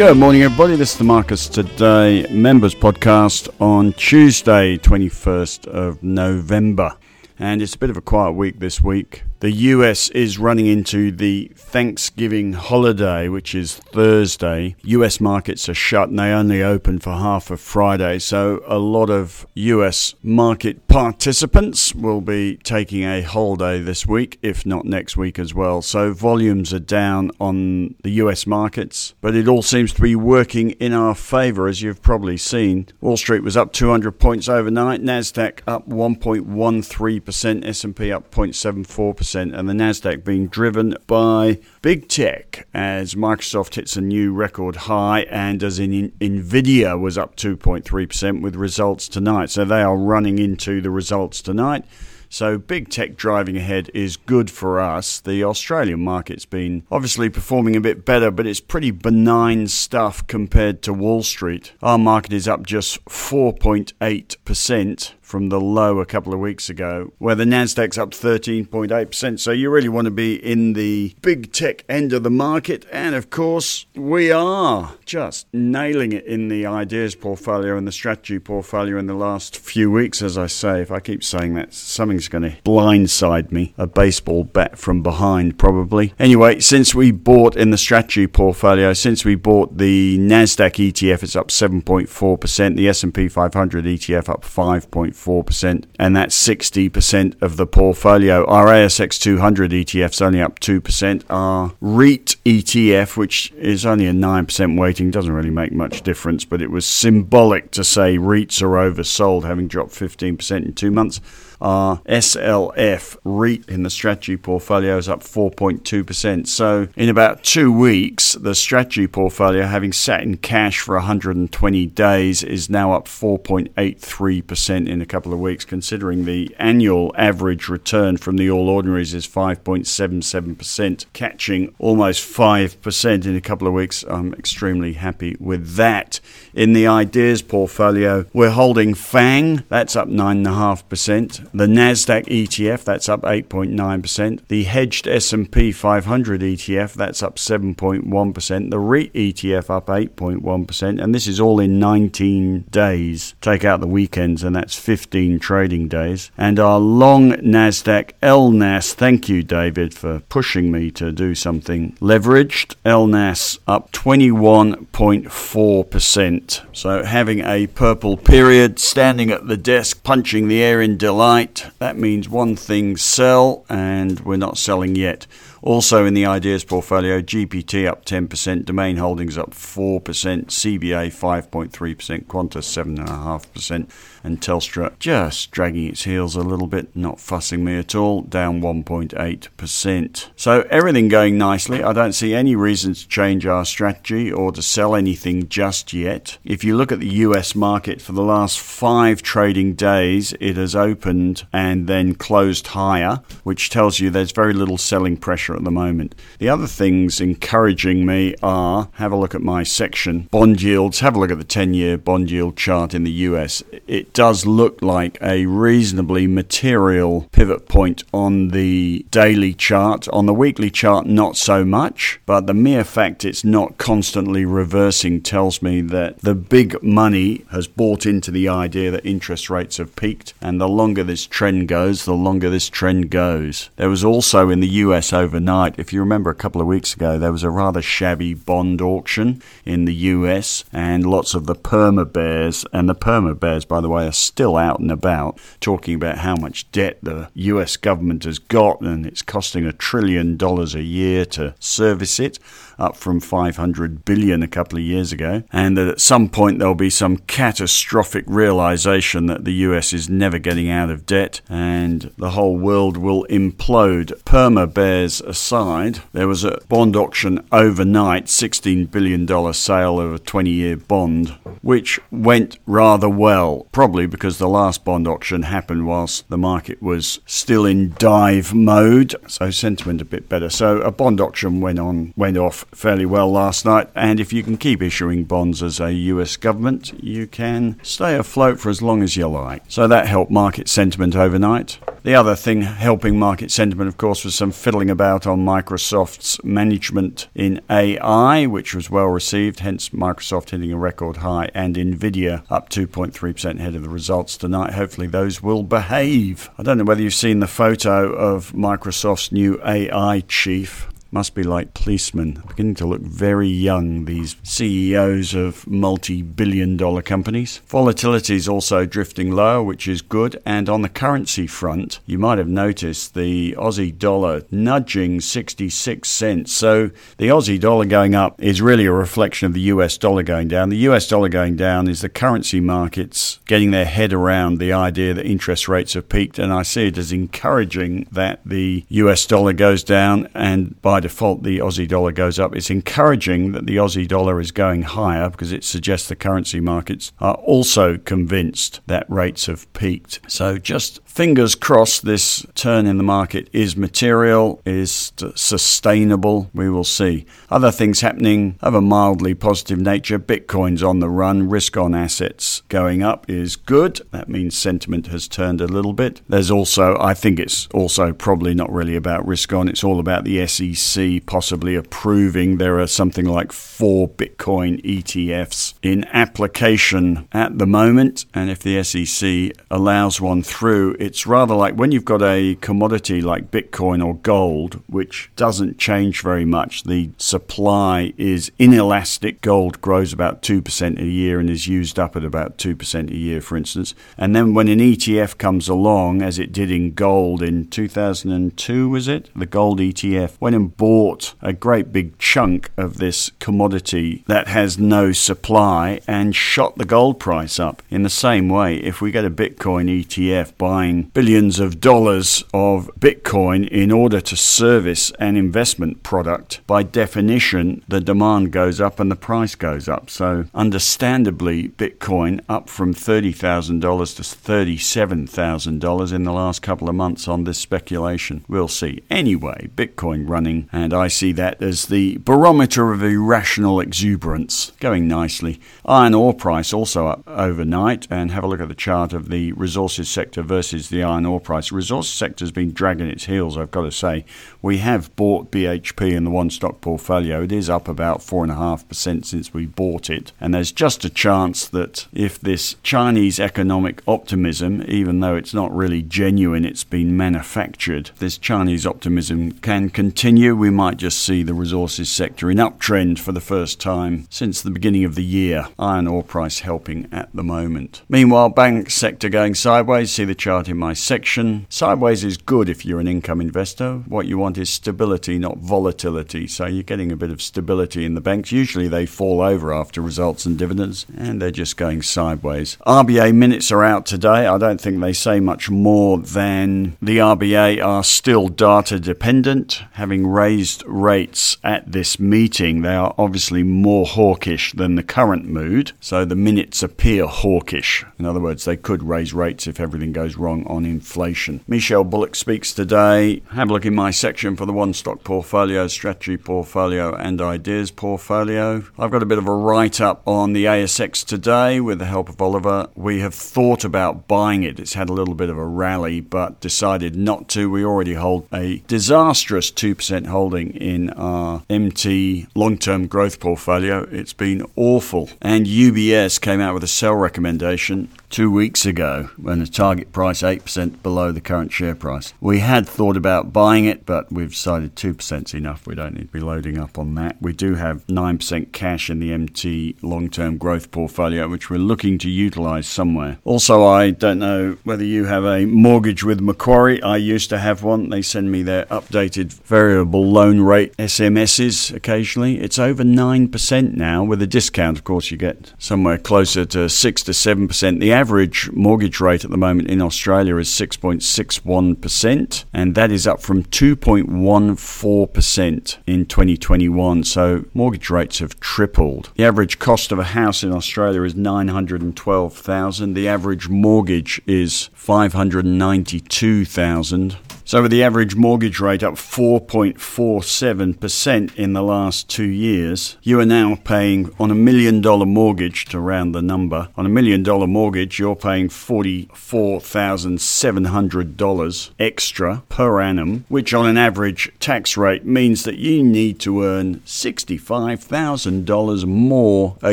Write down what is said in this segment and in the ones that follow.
Good morning, everybody. This is the Marcus Today Members Podcast on Tuesday, 21st of November. And it's a bit of a quiet week this week. The US is running into the Thanksgiving holiday, which is Thursday. US markets are shut and they only open for half of Friday. So a lot of US market participants will be taking a holiday this week, if not next week as well. So volumes are down on the US markets, but it all seems to be working in our favor, as you've probably seen. Wall Street was up 200 points overnight, Nasdaq up 1.13%, S&P up 0.74% and the Nasdaq being driven by big tech as Microsoft hits a new record high, and as in Nvidia was up 2.3% with results tonight. So they are running into the results tonight. So big tech driving ahead is good for us. The Australian market's been obviously performing a bit better, but it's pretty benign stuff compared to Wall Street. Our market is up just 4.8% from the low a couple of weeks ago, where the Nasdaq's up 13.8%. So you really want to be in the big tech end of the market, and of course we are just nailing it in the ideas portfolio and the strategy portfolio in the last few weeks. As I say, if I keep saying that, something's going to blindside me. A baseball bat from behind, probably. Anyway, since we bought in the strategy portfolio, since we bought the Nasdaq ETF, it's up 7.4%. The S&P 500 ETF up 5.4 4%, and that's 60% of the portfolio. Our ASX 200 ETF's only up 2%. Our REIT ETF, which is only a 9% weighting, doesn't really make much difference, but it was symbolic to say REITs are oversold, having dropped 15% in two months. Uh, Our SLF REIT in the strategy portfolio is up 4.2%. So, in about two weeks, the strategy portfolio, having sat in cash for 120 days, is now up 4.83% in a couple of weeks, considering the annual average return from the All Ordinaries is 5.77%, catching almost 5% in a couple of weeks. I'm extremely happy with that. In the ideas portfolio, we're holding FANG, that's up 9.5%. The Nasdaq ETF, that's up 8.9%. The hedged S&P 500 ETF, that's up 7.1%. The REIT ETF up 8.1%, and this is all in 19 days. Take out the weekends, and that's 15 trading days. And our long Nasdaq LNAS, thank you, David, for pushing me to do something leveraged. LNAS up 21.4%. So having a purple period, standing at the desk, punching the air in delight, that means one thing sell, and we're not selling yet. Also in the ideas portfolio, GPT up 10%, Domain Holdings up 4%, CBA 5.3%, Qantas 7.5%, and Telstra just dragging its heels a little bit, not fussing me at all, down 1.8%. So everything going nicely. I don't see any reason to change our strategy or to sell anything just yet. If you look at the US market for the last five trading days, it has opened and then closed higher, which tells you there's very little selling pressure pressure at the moment. The other things encouraging me are have a look at my section bond yields, have a look at the 10 year bond yield chart in the US. It does look like a reasonably material pivot point on the daily chart. On the weekly chart, not so much, but the mere fact it's not constantly reversing tells me that the big money has bought into the idea that interest rates have peaked, and the longer this trend goes, the longer this trend goes. There was also in the US over overnight. If you remember a couple of weeks ago, there was a rather shabby bond auction in the US, and lots of the perma bears, and the perma bears, by the way, are still out and about talking about how much debt the US government has got, and it's costing a trillion dollars a year to service it up from 500 billion a couple of years ago, and that at some point there'll be some catastrophic realization that the US is never getting out of debt and the whole world will implode. Perma bears aside, there was a bond auction overnight, $16 billion sale of a 20 year bond, which went rather well, probably because the last bond auction happened whilst the market was still in dive mode, so sentiment a bit better. So a bond auction went on, went off fairly well last night. And if you can keep issuing bonds as a US government, you can stay afloat for as long as you like. So that helped market sentiment overnight. The other thing helping market sentiment, of course, was some fiddling about out on Microsoft's management in AI, which was well received, hence Microsoft hitting a record high, and Nvidia up 2.3% ahead of the results tonight. Hopefully, those will behave. I don't know whether you've seen the photo of Microsoft's new AI chief must be like policemen, beginning to look very young, these CEOs of multi billion dollar companies. Volatility is also drifting lower, which is good. And on the currency front, you might have noticed the Aussie dollar nudging 66 cents. So the Aussie dollar going up is really a reflection of the US dollar going down. The US dollar going down is the currency markets getting their head around the idea that interest rates have peaked. And I see it as encouraging that the US dollar goes down and by default the Aussie dollar goes up. It's encouraging that the Aussie dollar is going higher because it suggests the currency markets are also convinced that rates have peaked. So just fingers crossed this turn in the market is material, is sustainable. We will see. Other things happening of a mildly positive nature. Bitcoin's on the run, risk on assets going up is good. That means sentiment has turned a little bit. There's also, I think it's also probably not really about risk on, it's all about the SEC possibly approving. There are something like four Bitcoin ETFs in application at the moment, and if the SEC allows one through, it's rather like when you've got a commodity like Bitcoin or gold, which doesn't change very much. The supply is inelastic. Gold grows about 2% a year and is used up at about 2% a year, for instance. And then when an ETF comes along, as it did in gold in 2002, was it? The gold ETF went and bought a great big chunk of this commodity that has no supply and shot the gold price up. In the same way, if we get a Bitcoin ETF buying buying billions of dollars of Bitcoin in order to service an investment product, by definition, the demand goes up and the price goes up. So, understandably, Bitcoin up from $30,000 to $37,000 in the last couple of months on this speculation. We'll see. Anyway, Bitcoin running, and I see that as the barometer of irrational exuberance going nicely. Iron ore price also up overnight, and have a look at the chart of the resources sector versus is the iron ore price. The resources sector has been dragging its heels, I've got to say. We have bought BHP in the one stock portfolio. It is up about 4.5% since we bought it. And there's just a chance that if this Chinese economic optimism, even though it's not really genuine, it's been manufactured, this Chinese optimism can continue, we might just see the resources sector in uptrend for the first time since the beginning of the year. Iron ore price helping at the moment. Meanwhile, bank sector going sideways. See the chart in my section. Sideways is good if you're an income investor. What you want is stability, not volatility. So you're getting a bit of stability in the banks. Usually they fall over after results and dividends, and they're just going sideways. RBA minutes are out today. I don't think they say much more than the RBA are still data dependent. Having raised rates at this meeting, they are obviously more hawkish than the current mood. So the minutes appear hawkish. In other words, they could raise rates if everything goes wrong wrong on inflation. Michelle Bullock speaks today. Have a look in my section for the one stock portfolio, strategy portfolio, and ideas portfolio. I've got a bit of a write up on the ASX today with the help of Oliver. We have thought about buying it. It's had a little bit of a rally, but decided not to. We already hold a disastrous 2% holding in our MT long term growth portfolio. It's been awful. And UBS came out with a sell recommendation two weeks ago when the target price 8% below the current share price. We had thought about buying it, but we've decided 2% is enough. We don't need to be loading up on that. We do have 9% cash in the MT long term growth portfolio, which we're looking to utilize somewhere. Also, I don't know whether you have a mortgage with Macquarie. I used to have one. They send me their updated variable loan rate SMSs occasionally. It's over 9% now. With a discount, of course, you get somewhere closer to 6 to 7%. The average mortgage rate at the moment in Australia is 6.61%, and that is up from 2.14% in 2021. So mortgage rates have tripled. The average cost of a house in Australia is 912,000. The average mortgage is 592,000. So, with the average mortgage rate up 4.47% in the last two years, you are now paying on a million dollar mortgage, to round the number, on a million dollar mortgage, you're paying $44,700 extra per annum, which on an average tax rate means that you need to earn $65,000 more a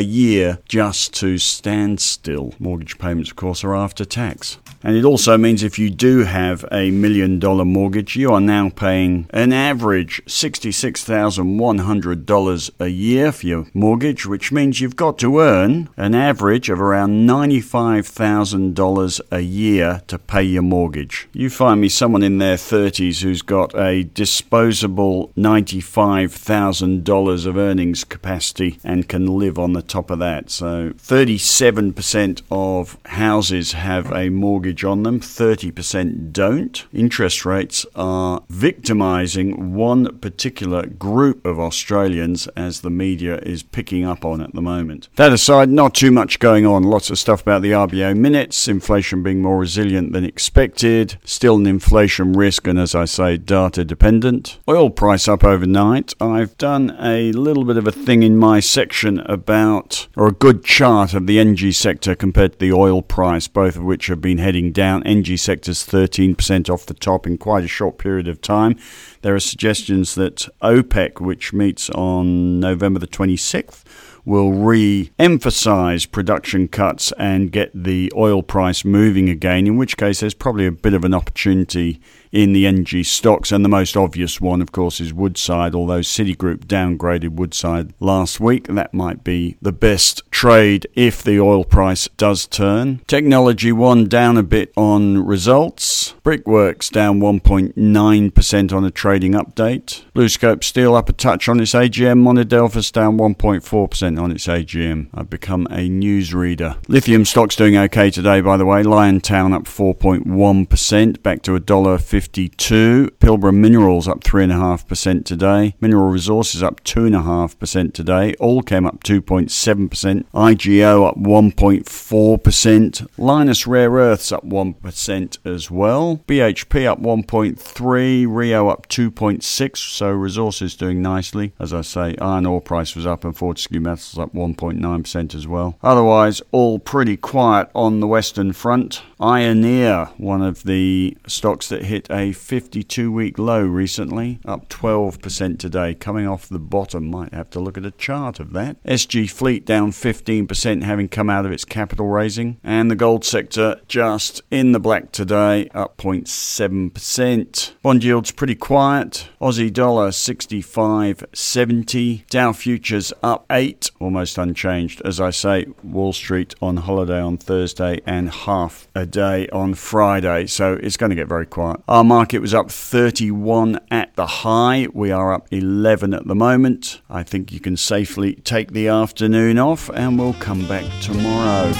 year just to stand still. Mortgage payments, of course, are after tax. And it also means if you do have a million dollar mortgage, you are now paying an average $66,100 a year for your mortgage, which means you've got to earn an average of around $95,000 a year to pay your mortgage. You find me someone in their 30s who's got a disposable $95,000 of earnings capacity and can live on the top of that. So 37% of houses have a mortgage on them, 30% don't. Interest rates are victimizing one particular group of Australians as the media is picking up on at the moment. That aside, not too much going on. Lots of stuff about the RBA minutes, inflation being more resilient than expected, still an inflation risk, and as I say, data dependent. Oil price up overnight. I've done a little bit of a thing in my section about, or a good chart of the energy sector compared to the oil price, both of which have been heading down. Energy sector's 13% off the top in quite a short period of time. There are suggestions that OPEC, which meets on November the 26th, will re emphasize production cuts and get the oil price moving again, in which case there's probably a bit of an opportunity in the energy stocks. And the most obvious one, of course, is Woodside, although Citigroup downgraded Woodside last week. That might be the best trade if the oil price does turn. Technology One down a bit on results. Brickworks down 1.9% on a trading update. BlueScope Steel up a touch on its AGM. Monadelphous down 1.4% on its AGM. I've become a newsreader. Lithium stocks doing okay today, by the way. Liontown up 4.1%, back to a dollar 52. Pilbara Minerals up 3.5% today. Mineral Resources up 2.5% today. Allkem up 2.7%. IGO up 1.4%. Lynas Rare Earths up 1% as well. BHP up 1.3%. Rio up 2.6%. So resources doing nicely. As I say, iron ore price was up and Fortescue Metals up 1.9% as well. Otherwise, all pretty quiet on the Western Front. Ioneer, one of the stocks that hit a 52 week low recently, up 12% today, coming off the bottom. Might have to look at a chart of that. SG Fleet down 15%, having come out of its capital raising. And the gold sector just in the black today, up 0.7%. Bond yields pretty quiet. Aussie dollar 65.70. Dow futures up 8, almost unchanged. As I say, Wall Street on holiday on Thursday and half a day on Friday, so it's going to get very quiet. Our market was up 31 at the high. We are up 11 at the moment. I think you can safely take the afternoon off, and we'll come back tomorrow.